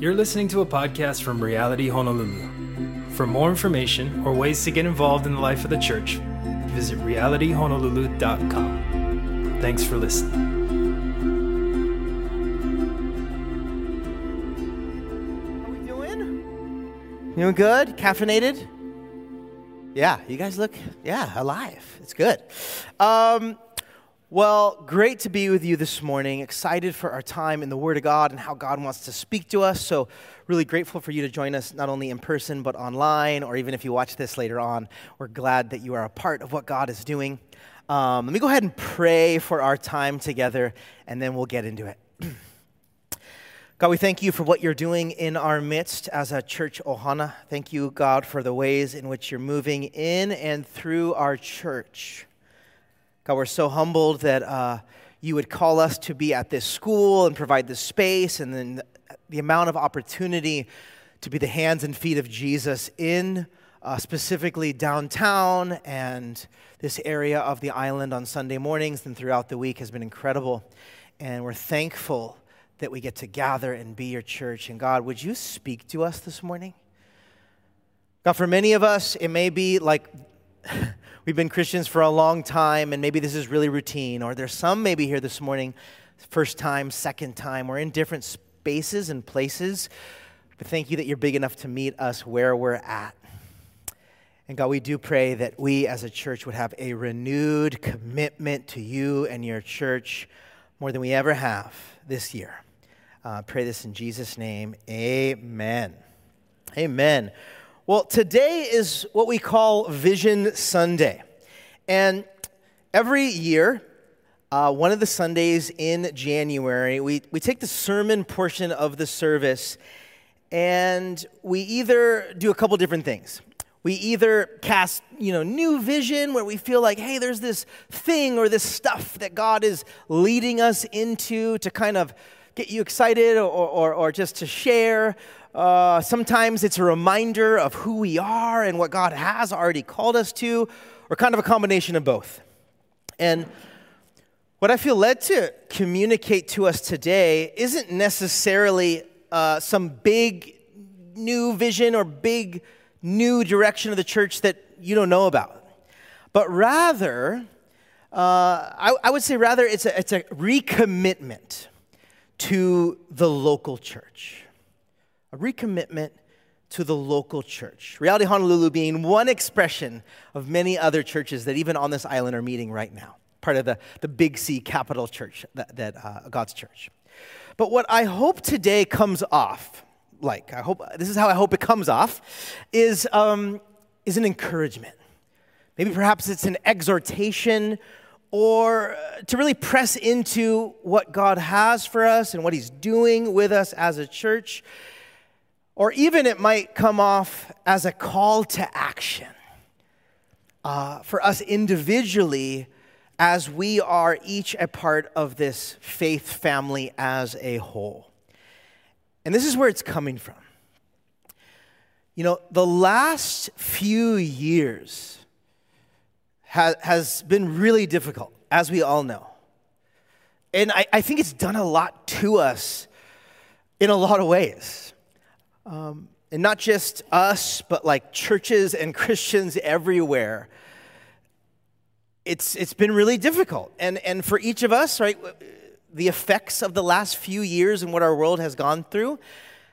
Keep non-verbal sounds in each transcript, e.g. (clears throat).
You're listening to a podcast from Reality Honolulu. For more information or ways to get involved in the life of the church, visit realityhonolulu.com. Thanks for listening. How we doing? Doing good? Caffeinated? Yeah, you guys look, yeah, alive. It's good. Um, well, great to be with you this morning. Excited for our time in the Word of God and how God wants to speak to us. So, really grateful for you to join us not only in person but online, or even if you watch this later on. We're glad that you are a part of what God is doing. Um, let me go ahead and pray for our time together, and then we'll get into it. (clears throat) God, we thank you for what you're doing in our midst as a church ohana. Thank you, God, for the ways in which you're moving in and through our church. God, we're so humbled that uh, you would call us to be at this school and provide this space and then the amount of opportunity to be the hands and feet of Jesus in uh, specifically downtown and this area of the island on Sunday mornings and throughout the week has been incredible. And we're thankful that we get to gather and be your church. And God, would you speak to us this morning? God, for many of us, it may be like (laughs) we've been Christians for a long time, and maybe this is really routine, or there's some maybe here this morning, first time, second time. We're in different spaces and places, but thank you that you're big enough to meet us where we're at. And God, we do pray that we as a church would have a renewed commitment to you and your church more than we ever have this year. Uh, pray this in Jesus' name. Amen. Amen. Well, today is what we call Vision Sunday. And every year, uh, one of the Sundays in January, we, we take the sermon portion of the service and we either do a couple different things. We either cast, you know, new vision where we feel like, hey, there's this thing or this stuff that God is leading us into to kind of get you excited or, or, or just to share. Uh, sometimes it's a reminder of who we are and what God has already called us to, or kind of a combination of both. And what I feel led to communicate to us today isn't necessarily uh, some big new vision or big new direction of the church that you don't know about, but rather, uh, I, I, would say rather it's a, it's a recommitment to the local church a recommitment to the local church. Reality Honolulu being one expression of many other churches that even on this island are meeting right now, part of the, the Big C capital church, that, that uh, God's church. But what I hope today comes off, like, I hope, this is how I hope it comes off, is, um, is an encouragement. Maybe perhaps it's an exhortation or uh, to really press into what God has for us and what He's doing with us as a church. Or even it might come off as a call to action uh, for us individually as we are each a part of this faith family as a whole. And this is where it's coming from. You know, the last few years ha- has been really difficult, as we all know. And I, I think it's done a lot to us in a lot of ways. Um, and not just us, but like churches and (laughs) Christians everywhere. It's, it's been really difficult. And, and for each of us, right, the effects of the last few years and what our world has gone through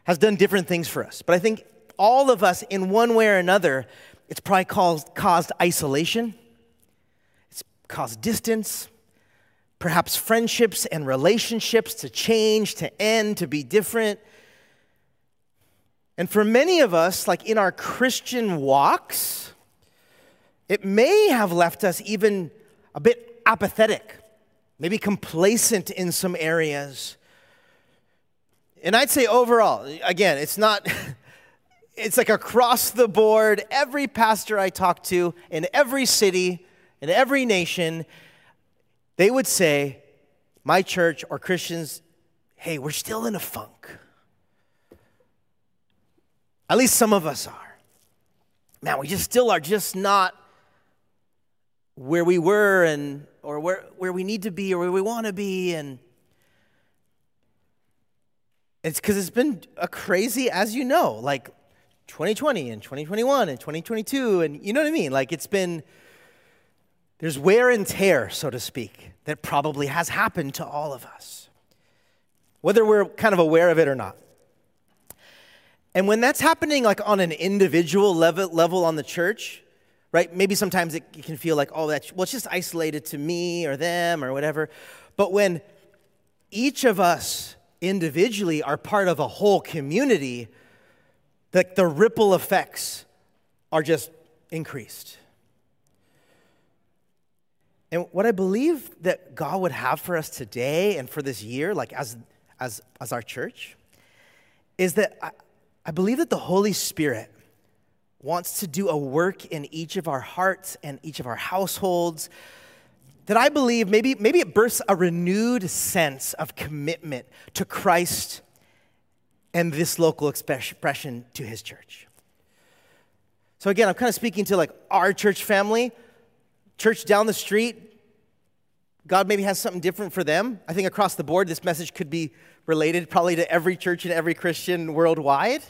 has done different things for us. But I think all of us, in one way or another, it's probably caused, caused isolation, it's caused distance, perhaps friendships and relationships to change, to end, to be different. And for many of us, like in our Christian walks, it may have left us even a bit apathetic, maybe complacent in some areas. And I'd say overall, again, it's not, (laughs) it's like across the board. Every pastor I talk to in every city, in every nation, they would say, my church or Christians, hey, we're still in a funk. At least some of us are. Man, we just still are just not where we were and or where, where we need to be or where we want to be and It's because it's been a crazy, as you know, like 2020 and 2021 and 2022, and you know what I mean? Like it's been, there's wear and tear, so to speak, that probably has happened to all of us, whether we're kind of aware of it or not. And when that's happening like on an individual level, level on the church, right? Maybe sometimes it, can feel like, oh, that's, well, it's just isolated to me or them or whatever. But when each of us individually are part of a whole community, like the ripple effects are just increased. And what I believe that God would have for us today and for this year, like as, as, as our church, is that I, I believe that the Holy Spirit wants to do a work in each of our hearts and each of our households that I believe maybe, maybe it bursts a renewed sense of commitment to Christ and this local expression to his church. So again, I'm kind of speaking to like our church family, church down the street. God maybe has something different for them. I think across the board, this message could be related probably to every church and every Christian worldwide.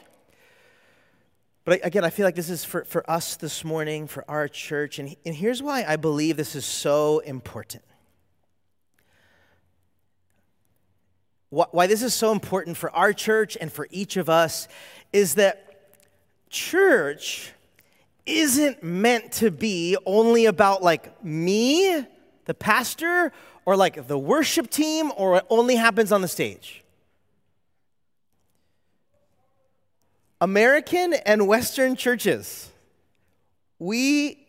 But again, I feel like this is for, for us this morning, for our church. And, and here's why I believe this is so important. Why this is so important for our church and for each of us is that church isn't meant to be only about like me, the pastor, or like the worship team, or it only happens on the stage. American and Western churches, we,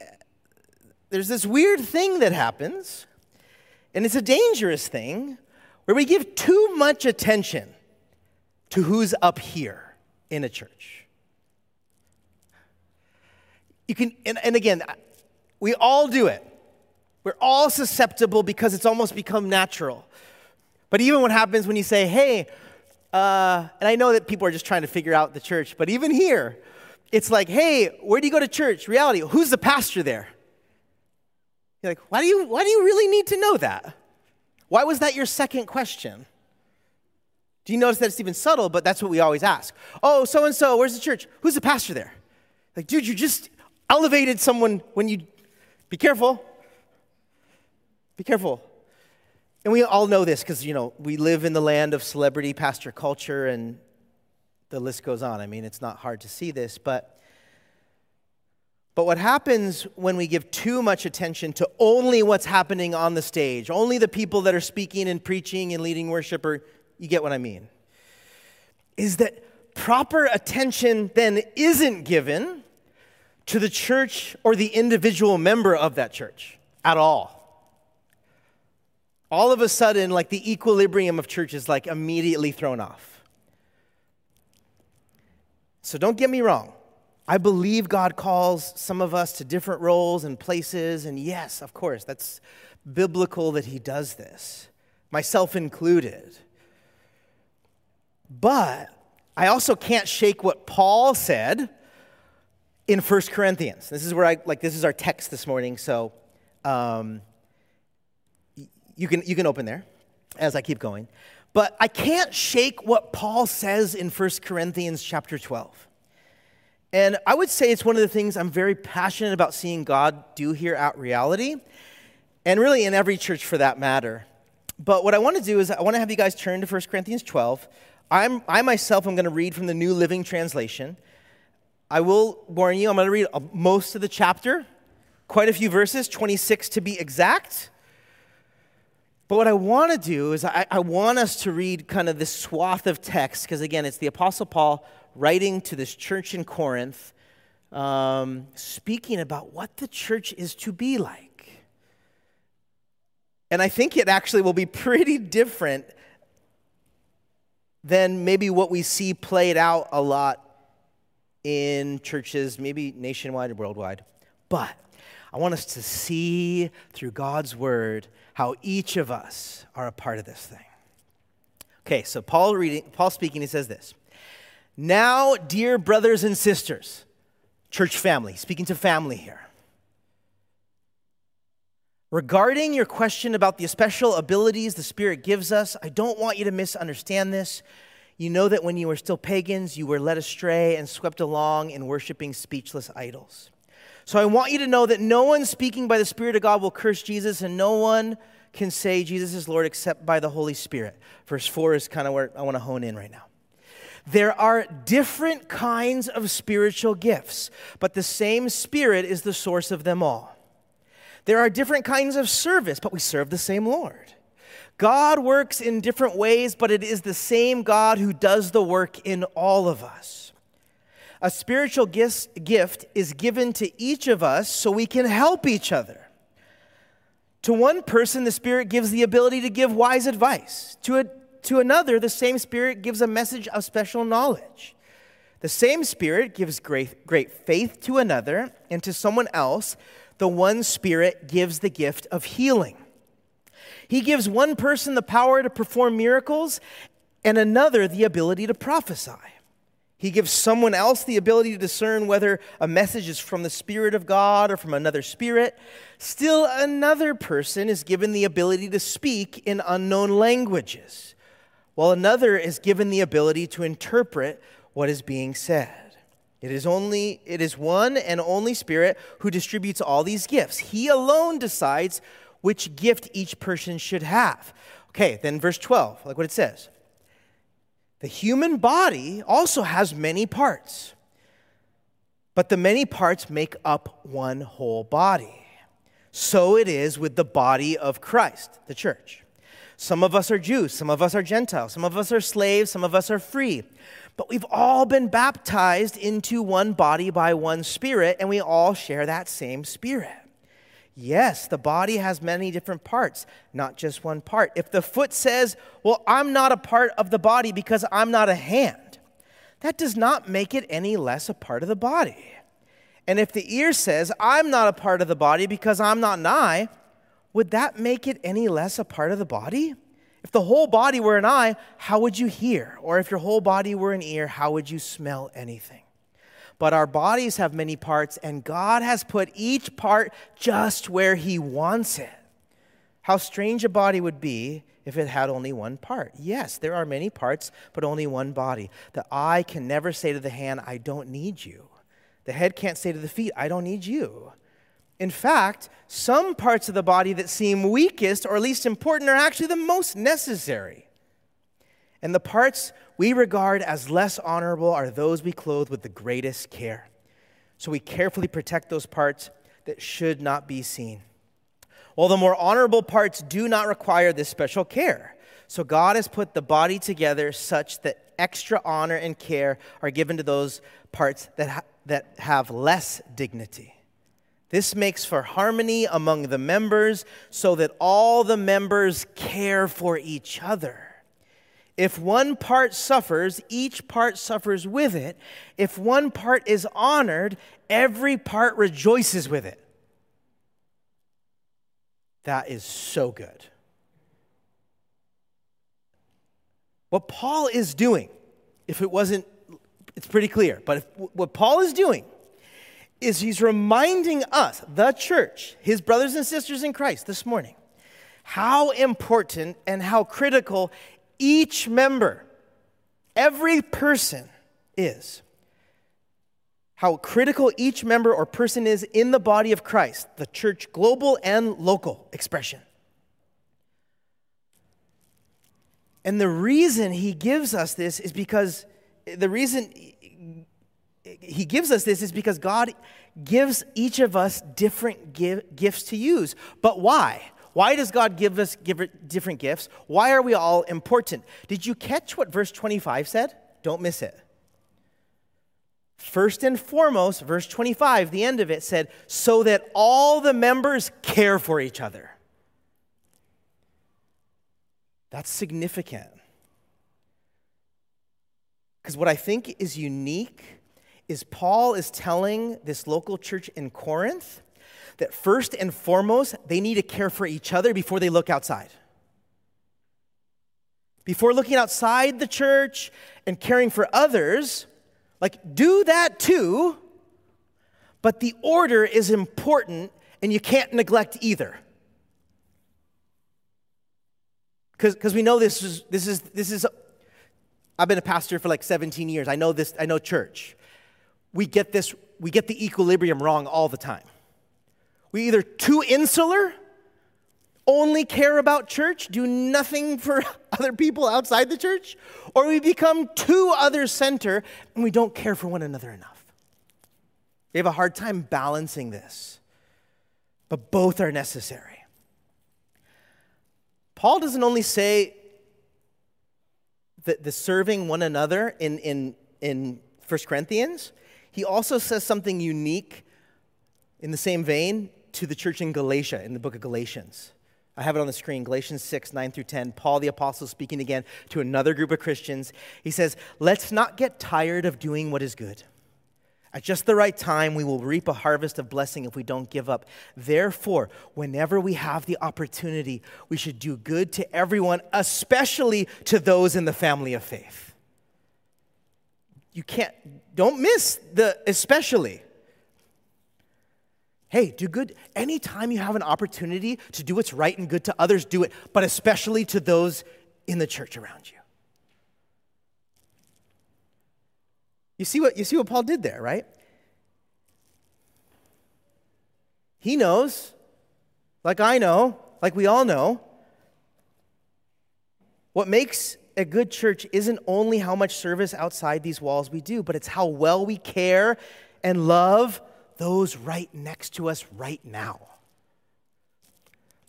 there's this weird thing that happens, and it's a dangerous thing, where we give too much attention to who's up here in a church. You can, and, and again, we all do it. We're all susceptible because it's almost become natural. But even what happens when you say, hey, uh, and I know that people are just trying to figure out the church, but even here, it's like, hey, where do you go to church? Reality, who's the pastor there? You're like, why do you, why do you really need to know that? Why was that your second question? Do you notice that it's even subtle, but that's what we always ask? Oh, so and so, where's the church? Who's the pastor there? Like, dude, you just elevated someone when you. Be careful. Be careful. And we all know this because, you know, we live in the land of celebrity pastor culture and the list goes on. I mean, it's not hard to see this, but but what happens when we give too much attention to only what's happening on the stage, only the people that are speaking and preaching and leading worship, or you get what I mean, is that proper attention then isn't given to the church or the individual member of that church at all all of a sudden, like the equilibrium of church is like immediately thrown off. So don't get me wrong. I believe God calls some of us to different roles and places. And yes, of course, that's biblical that He does this, myself included. But I also can't shake what Paul said in 1 Corinthians. This is where I, like, this is our text this morning. So, um, you can, you can open there as I keep going. But I can't shake what Paul says in 1 Corinthians chapter 12. And I would say it's one of the things I'm very passionate about seeing God do here at Reality, and really in every church for that matter. But what I want to do is I want to have you guys turn to 1 Corinthians 12. I'm, I myself am going to read from the New Living Translation. I will warn you, I'm going to read most of the chapter, quite a few verses, 26 to be exact. But what I want to do is I, I, want us to read kind of this swath of text, because again, it's the Apostle Paul writing to this church in Corinth, um, speaking about what the church is to be like. And I think it actually will be pretty different than maybe what we see played out a lot in churches, maybe nationwide or worldwide. But I want us to see through God's word how each of us are a part of this thing. Okay, so Paul reading, Paul speaking, he says this. Now, dear brothers and sisters, church family, speaking to family here. Regarding your question about the special abilities the Spirit gives us, I don't want you to misunderstand this. You know that when you were still pagans, you were led astray and swept along in worshiping speechless idols. So I want you to know that no one speaking by the Spirit of God will curse Jesus, and no one can say Jesus is Lord except by the Holy Spirit. Verse 4 is kind of where I want to hone in right now. There are different kinds of spiritual gifts, but the same Spirit is the source of them all. There are different kinds of service, but we serve the same Lord. God works in different ways, but it is the same God who does the work in all of us. A spiritual gift is given to each of us so we can help each other. To one person, the Spirit gives the ability to give wise advice. To, a, to another, the same Spirit gives a message of special knowledge. The same Spirit gives great, great faith to another, and to someone else, the one Spirit gives the gift of healing. He gives one person the power to perform miracles and another the ability to prophesy. He gives someone else the ability to discern whether a message is from the Spirit of God or from another spirit. Still, another person is given the ability to speak in unknown languages, while another is given the ability to interpret what is being said. It is only it is one and only Spirit who distributes all these gifts. He alone decides which gift each person should have. Okay, then verse 12, like what it says. The human body also has many parts, but the many parts make up one whole body. So it is with the body of Christ, the church. Some of us are Jews, some of us are Gentiles, some of us are slaves, some of us are free. But we've all been baptized into one body by one spirit, and we all share that same spirit. Yes, the body has many different parts, not just one part. If the foot says, Well, I'm not a part of the body because I'm not a hand, that does not make it any less a part of the body. And if the ear says, I'm not a part of the body because I'm not an eye, would that make it any less a part of the body? If the whole body were an eye, how would you hear? Or if your whole body were an ear, how would you smell anything? But our bodies have many parts, and God has put each part just where He wants it. How strange a body would be if it had only one part. Yes, there are many parts, but only one body. The eye can never say to the hand, I don't need you. The head can't say to the feet, I don't need you. In fact, some parts of the body that seem weakest or least important are actually the most necessary. And the parts we regard as less honorable are those we clothe with the greatest care. So we carefully protect those parts that should not be seen. While the more honorable parts do not require this special care. So God has put the body together such that extra honor and care are given to those parts that, ha- that have less dignity. This makes for harmony among the members so that all the members care for each other. If one part suffers, each part suffers with it. If one part is honored, every part rejoices with it. That is so good. What Paul is doing, if it wasn't, it's pretty clear, but if, what Paul is doing is he's reminding us, the church, his brothers and sisters in Christ this morning, how important and how critical each member, every person is. How critical each member or person is in the body of Christ, the church global and local expression. And the reason he gives us this is because the reason he gives us this is because God gives each of us different gifts to use. But why? Why does God give us different gifts? Why are we all important? Did you catch what verse 25 said? Don't miss it. First and foremost, verse 25, the end of it said, so that all the members care for each other. That's significant. Because what I think is unique is Paul is telling this local church in Corinth that first and foremost, they need to care for each other before they look outside. Before looking outside the church and caring for others, like do that too, but the order is important and you can't neglect either. Because we know this is, this, is, this is I've been a pastor for like 17 years. I know this, I know church. We get this, we get the equilibrium wrong all the time. We either too insular, only care about church, do nothing for (laughs) other people outside the church, or we become too other center and we don't care for one another enough. We have a hard time balancing this, but both are necessary. Paul doesn't only say that the serving one another in, in, in 1 Corinthians, he also says something unique in the same vein to the church in Galatia, in the book of Galatians. I have it on the screen, Galatians 6, 9 through 10. Paul the Apostle speaking again to another group of Christians. He says, Let's not get tired of doing what is good. At just the right time, we will reap a harvest of blessing if we don't give up. Therefore, whenever we have the opportunity, we should do good to everyone, especially to those in the family of faith. You can't, don't miss the especially. Hey, do good. Anytime you have an opportunity to do what's right and good to others, do it, but especially to those in the church around you. You see what, you see what Paul did there, right? He knows, like I know, like we all know, what makes a good church isn't only how much service outside these walls we do, but it's how well we care and love those right next to us right now.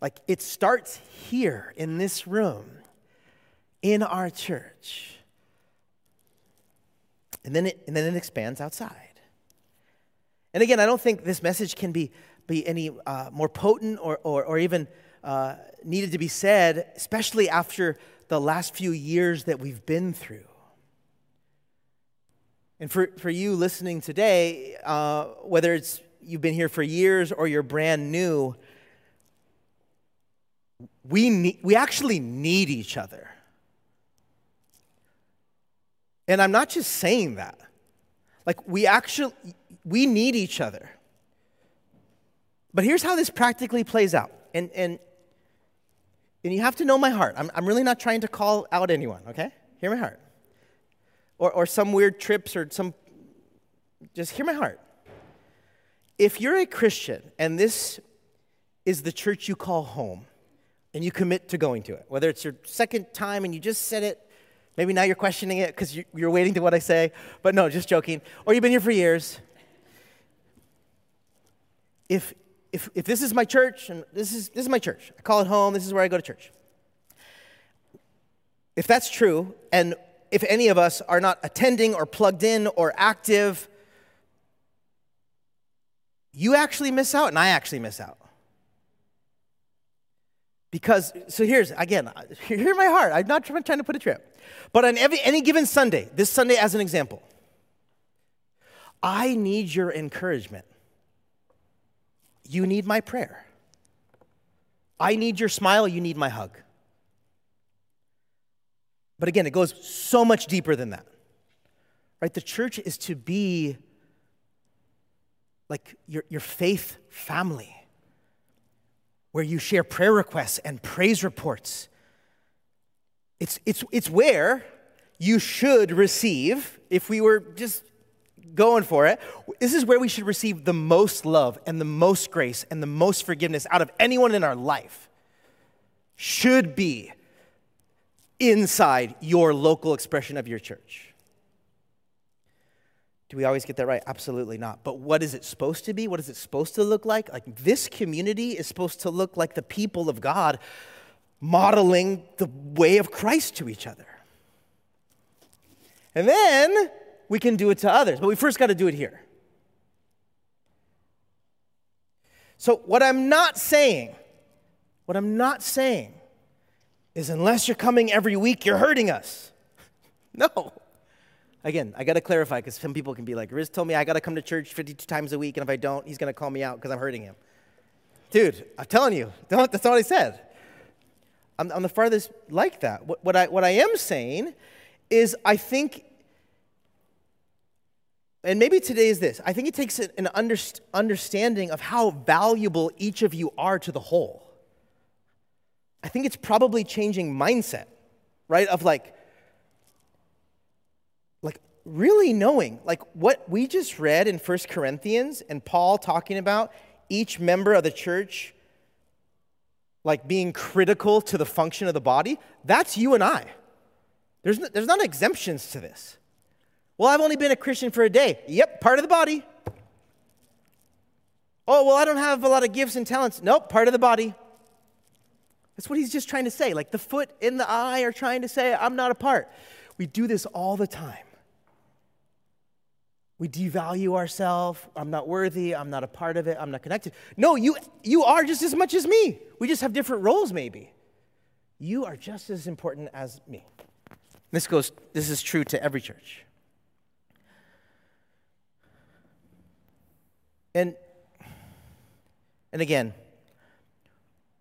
Like it starts here in this room, in our church. And then it, and then it expands outside. And again, I don't think this message can be, be any uh, more potent or, or, or even uh, needed to be said, especially after the last few years that we've been through. And for, for you listening today, uh, whether it's you've been here for years or you're brand new, we, need, we actually need each other. And I'm not just saying that. Like, we actually, we need each other. But here's how this practically plays out. And, and, and you have to know my heart. I'm, I'm really not trying to call out anyone, okay? Hear my heart. Or, or some weird trips or some, just hear my heart. If you're a Christian and this is the church you call home, and you commit to going to it, whether it's your second time and you just said it Maybe now you're questioning it because you're waiting to what I say, but no, just joking. Or you've been here for years. If, if, if this is my church, and this is, this is my church, I call it home, this is where I go to church. If that's true, and if any of us are not attending or plugged in or active, you actually miss out, and I actually miss out. Because, so here's, again, hear my heart. I'm not trying to put a trip. But on every, any given Sunday, this Sunday as an example, I need your encouragement. You need my prayer. I need your smile. You need my hug. But again, it goes so much deeper than that. Right? The church is to be like your, your faith family where you share prayer requests and praise reports. It's, it's, it's where you should receive, if we were just going for it, this is where we should receive the most love and the most grace and the most forgiveness out of anyone in our life. Should be inside your local expression of your church. Do we always get that right? Absolutely not. But what is it supposed to be? What is it supposed to look like? Like this community is supposed to look like the people of God modeling the way of Christ to each other. And then we can do it to others, but we first got to do it here. So, what I'm not saying, what I'm not saying is unless you're coming every week, you're hurting us. (laughs) No. Again, I got to clarify because some people can be like, Riz told me I got to come to church 52 times a week, and if I don't, he's going to call me out because I'm hurting him. Dude, I'm telling you, (laughs) don't, that's not what I said. I'm, I'm the farthest like that. What, what, I, what I am saying is, I think, and maybe today is this I think it takes an underst- understanding of how valuable each of you are to the whole. I think it's probably changing mindset, right? Of like, like really knowing, like what we just read in 1 Corinthians and Paul talking about each member of the church like being critical to the function of the body, that's you and I. There's, no, there's not exemptions to this. Well, I've only been a Christian for a day. Yep, part of the body. Oh, well, I don't have a lot of gifts and talents. Nope, part of the body. That's what he's just trying to say. Like the foot and the eye are trying to say, I'm not a part. We do this all the time. We devalue ourselves. I'm not worthy. I'm not a part of it. I'm not connected. No, you, you are just as much as me. We just have different roles, maybe. You are just as important as me. This goes, this is true to every church. And, and again,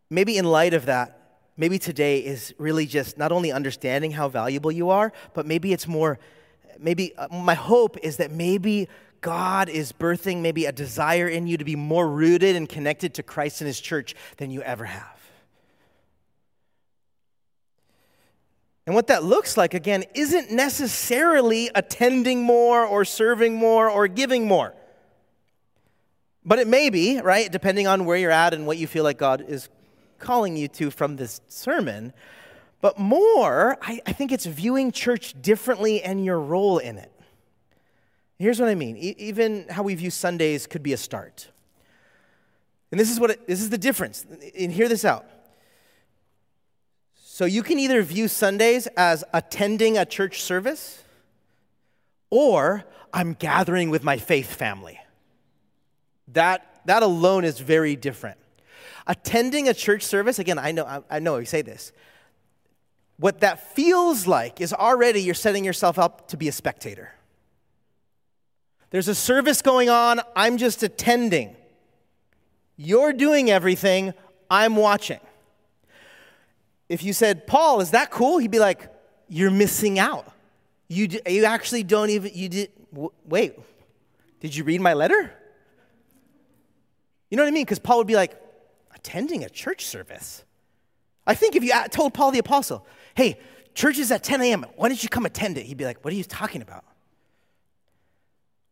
maybe in light of that, maybe today is really just not only understanding how valuable you are, but maybe it's more maybe uh, my hope is that maybe God is birthing maybe a desire in you to be more rooted and connected to Christ and His church than you ever have. And what that looks like, again, isn't necessarily attending more or serving more or giving more. But it may be, right, depending on where you're at and what you feel like God is calling you to from this sermon. But more, I, I think it's viewing church differently and your role in it. Here's what I mean. E- even how we view Sundays could be a start. And this is what it, this is the difference. And hear this out. So you can either view Sundays as attending a church service or I'm gathering with my faith family. That that alone is very different. Attending a church service, again, I know I, I know I say this what that feels like is already you're setting yourself up to be a spectator. There's a service going on, I'm just attending. You're doing everything, I'm watching. If you said, Paul, is that cool? He'd be like, You're missing out. You, you actually don't even, you did, wait, did you read my letter? You know what I mean? Because Paul would be like, Attending a church service? I think if you told Paul the Apostle, hey, church is at 10 a.m., why don't you come attend it? He'd be like, what are you talking about?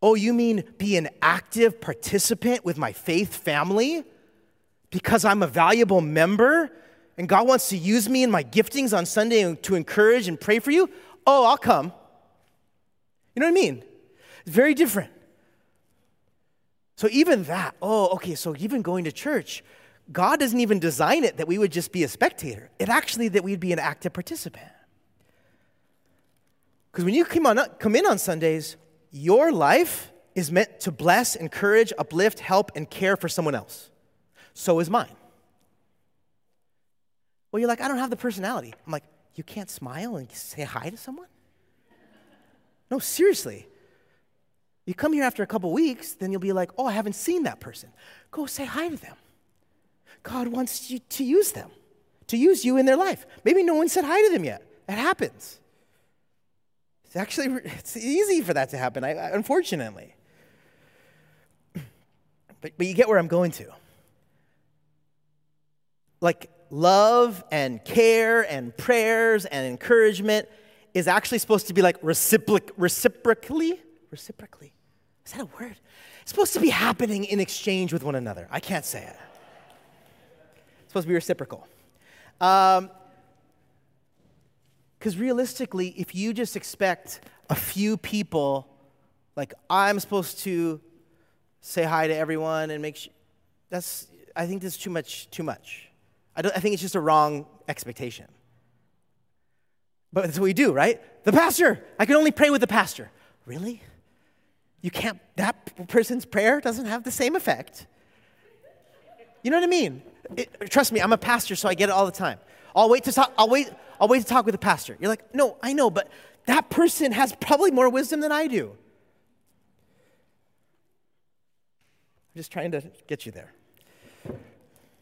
Oh, you mean be an active participant with my faith family because I'm a valuable member and God wants to use me in my giftings on Sunday to encourage and pray for you? Oh, I'll come. You know what I mean? It's very different. So, even that, oh, okay, so even going to church, God doesn't even design it that we would just be a spectator. It actually that we'd be an active participant. Because when you come, on, come in on Sundays, your life is meant to bless, encourage, uplift, help, and care for someone else. So is mine. Well, you're like, I don't have the personality. I'm like, you can't smile and say hi to someone? No, seriously. You come here after a couple weeks, then you'll be like, oh, I haven't seen that person. Go say hi to them. God wants you to use them, to use you in their life. Maybe no one said hi to them yet. It happens. It's actually (laughs) it's easy for that to happen, I, unfortunately. (clears throat) But, but you get where I'm going to. Like love and care and prayers and encouragement is actually supposed to be like reciproc- reciprocally. Reciprocally. Is that a word? It's supposed to be happening in exchange with one another. I can't say it supposed to be reciprocal. Because um, realistically, if you just expect a few people, like I'm supposed to say hi to everyone and make sure, that's, I think that's too much, too much. I, don't, I think it's just a wrong expectation. But that's what we do, right? The pastor, I can only pray with the pastor. Really? You can't, that person's prayer doesn't have the same effect. You know what I mean? It, trust me, I'm a pastor, so I get it all the time. I'll wait to talk. I'll wait. I'll wait to talk with the pastor. You're like, no, I know, but that person has probably more wisdom than I do. I'm just trying to get you there.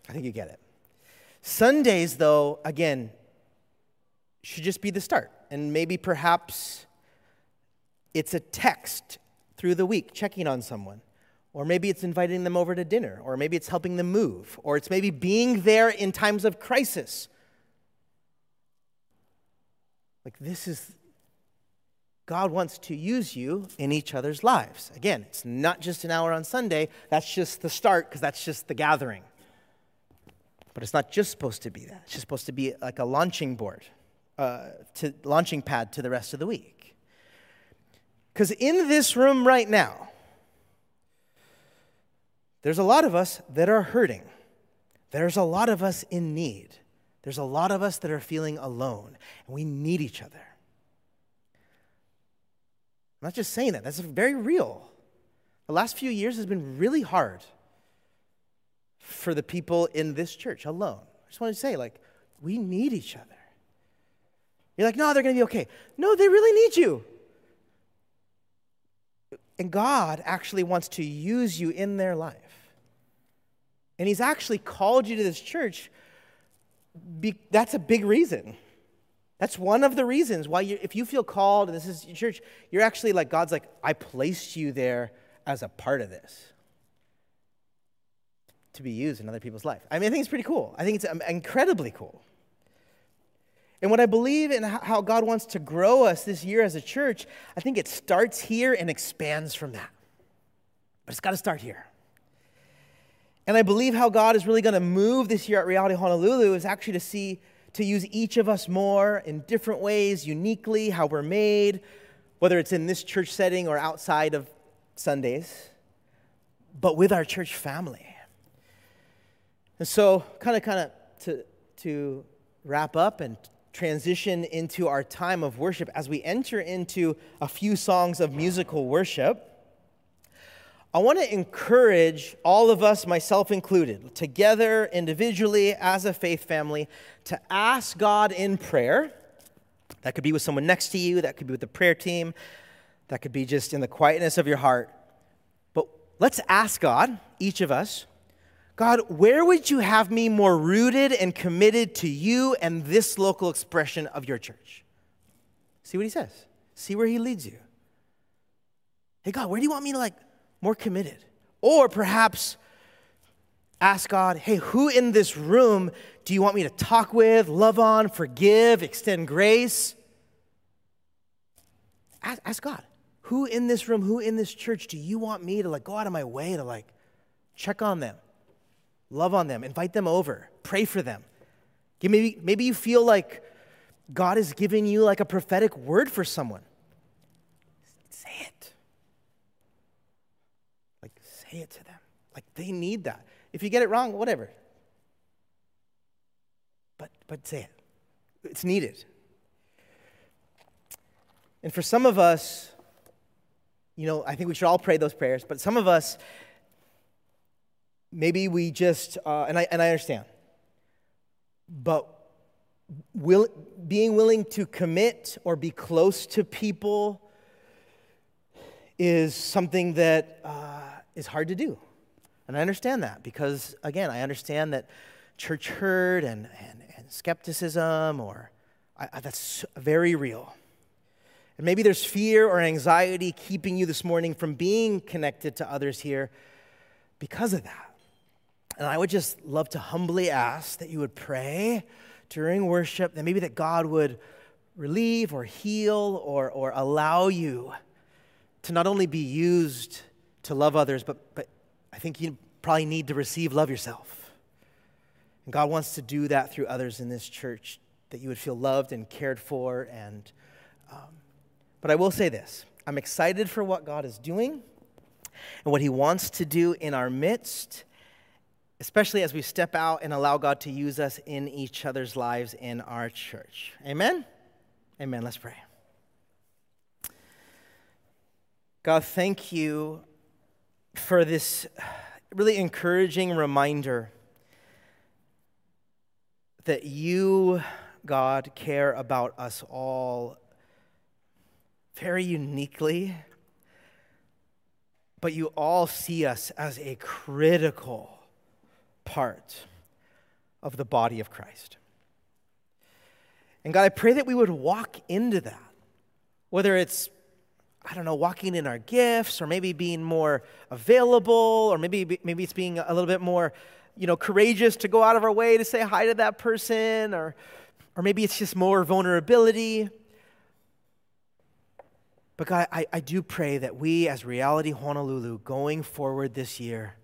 I think you get it. Sundays, though, again, should just be the start. And maybe perhaps it's a text through the week checking on someone. Or maybe it's inviting them over to dinner, or maybe it's helping them move, or it's maybe being there in times of crisis. Like, this is, God wants to use you in each other's lives. Again, it's not just an hour on Sunday, that's just the start because that's just the gathering. But it's not just supposed to be that, it's just supposed to be like a launching board, uh, to, launching pad to the rest of the week. Because in this room right now, there's a lot of us that are hurting. There's a lot of us in need. There's a lot of us that are feeling alone, and we need each other. I'm not just saying that, that's very real. The last few years has been really hard for the people in this church alone. I just want to say, like, we need each other. You're like, no, they're going to be okay. No, they really need you. And God actually wants to use you in their life. And He's actually called you to this church. Be, that's a big reason. That's one of the reasons why, you, if you feel called and this is your church, you're actually like, God's like, I placed you there as a part of this to be used in other people's life. I mean, I think it's pretty cool. I think it's um, incredibly cool. And what I believe in how God wants to grow us this year as a church, I think it starts here and expands from that. But it's got to start here. And I believe how God is really going to move this year at Reality Honolulu is actually to see to use each of us more in different ways, uniquely, how we're made, whether it's in this church setting or outside of Sundays, but with our church family. And so, kind of, kind of to, to wrap up and transition into our time of worship, as we enter into a few songs of musical worship, I want to encourage all of us, myself included, together, individually, as a faith family, to ask God in prayer. That could be with someone next to you, that could be with the prayer team, that could be just in the quietness of your heart. But let's ask God, each of us, God, where would you have me more rooted and committed to you and this local expression of your church? See what he says. See where he leads you. Hey, God, where do you want me to like more committed. Or perhaps ask God, hey, who in this room do you want me to talk with, love on, forgive, extend grace? Ask, God, who in this room, who in this church do you want me to like go out of my way to like check on them, love on them, invite them over, pray for them? Maybe, maybe you feel like God is giving you like a prophetic word for someone. Say it. Say it to them. Like they need that. If you get it wrong, whatever. But but say it. It's needed. And for some of us, you know, I think we should all pray those prayers, but some of us, maybe we just, uh, and, I, and I understand, but will, being willing to commit or be close to people is something that uh, is hard to do. And I understand that because, again, I understand that church hurt and, and, and skepticism, or I, I, that's very real. And maybe there's fear or anxiety keeping you this morning from being connected to others here because of that. And I would just love to humbly ask that you would pray during worship, that maybe that God would relieve or heal or, or allow you to not only be used to love others, but, but I think you probably need to receive love yourself. And God wants to do that through others in this church, that you would feel loved and cared for. And, um, but I will say this I'm excited for what God is doing and what He wants to do in our midst, especially as we step out and allow God to use us in each other's lives in our church. Amen? Amen. Let's pray. God, thank you for this really encouraging reminder that you, God, care about us all very uniquely, but you all see us as a critical part of the body of Christ. And God, I pray that we would walk into that, whether it's I don't know, walking in our gifts, or maybe being more available, or maybe maybe it's being a little bit more, you know, courageous to go out of our way to say hi to that person, or or maybe it's just more vulnerability. But God, I, I do pray that we as Reality Honolulu going forward this year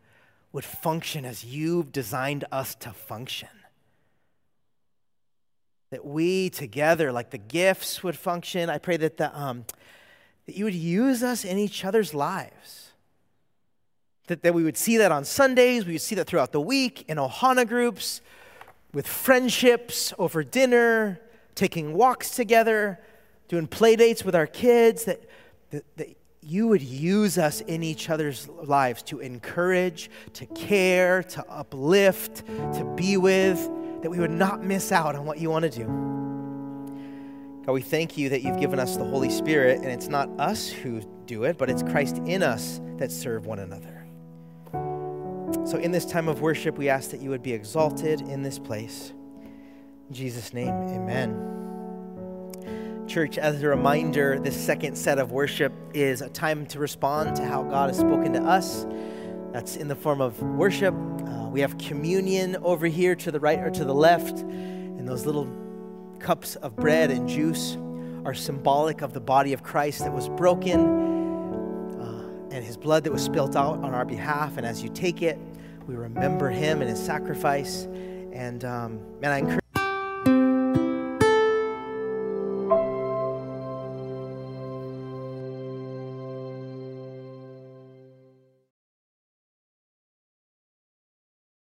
would function as you've designed us to function. That we together, like the gifts, would function. I pray that, the, um, that you would use us in each other's lives. That, that we would see that on Sundays, we would see that throughout the week in Ohana groups, with friendships over dinner, taking walks together, doing play dates with our kids, that, that, that you would use us in each other's lives to encourage, to care, to uplift, to be with, that we would not miss out on what you want to do. God, we thank you that you've given us the Holy Spirit, and it's not us who do it, but it's Christ in us that serve one another. So, in this time of worship, we ask that you would be exalted in this place. In Jesus' name, amen. Church, as a reminder, this second set of worship is a time to respond to how God has spoken to us. That's in the form of worship. Uh, we have communion over here to the right or to the left, and those little cups of bread and juice are symbolic of the body of Christ that was broken uh, and his blood that was spilt out on our behalf. And as you take it, we remember him and his sacrifice. And um, man, I encourage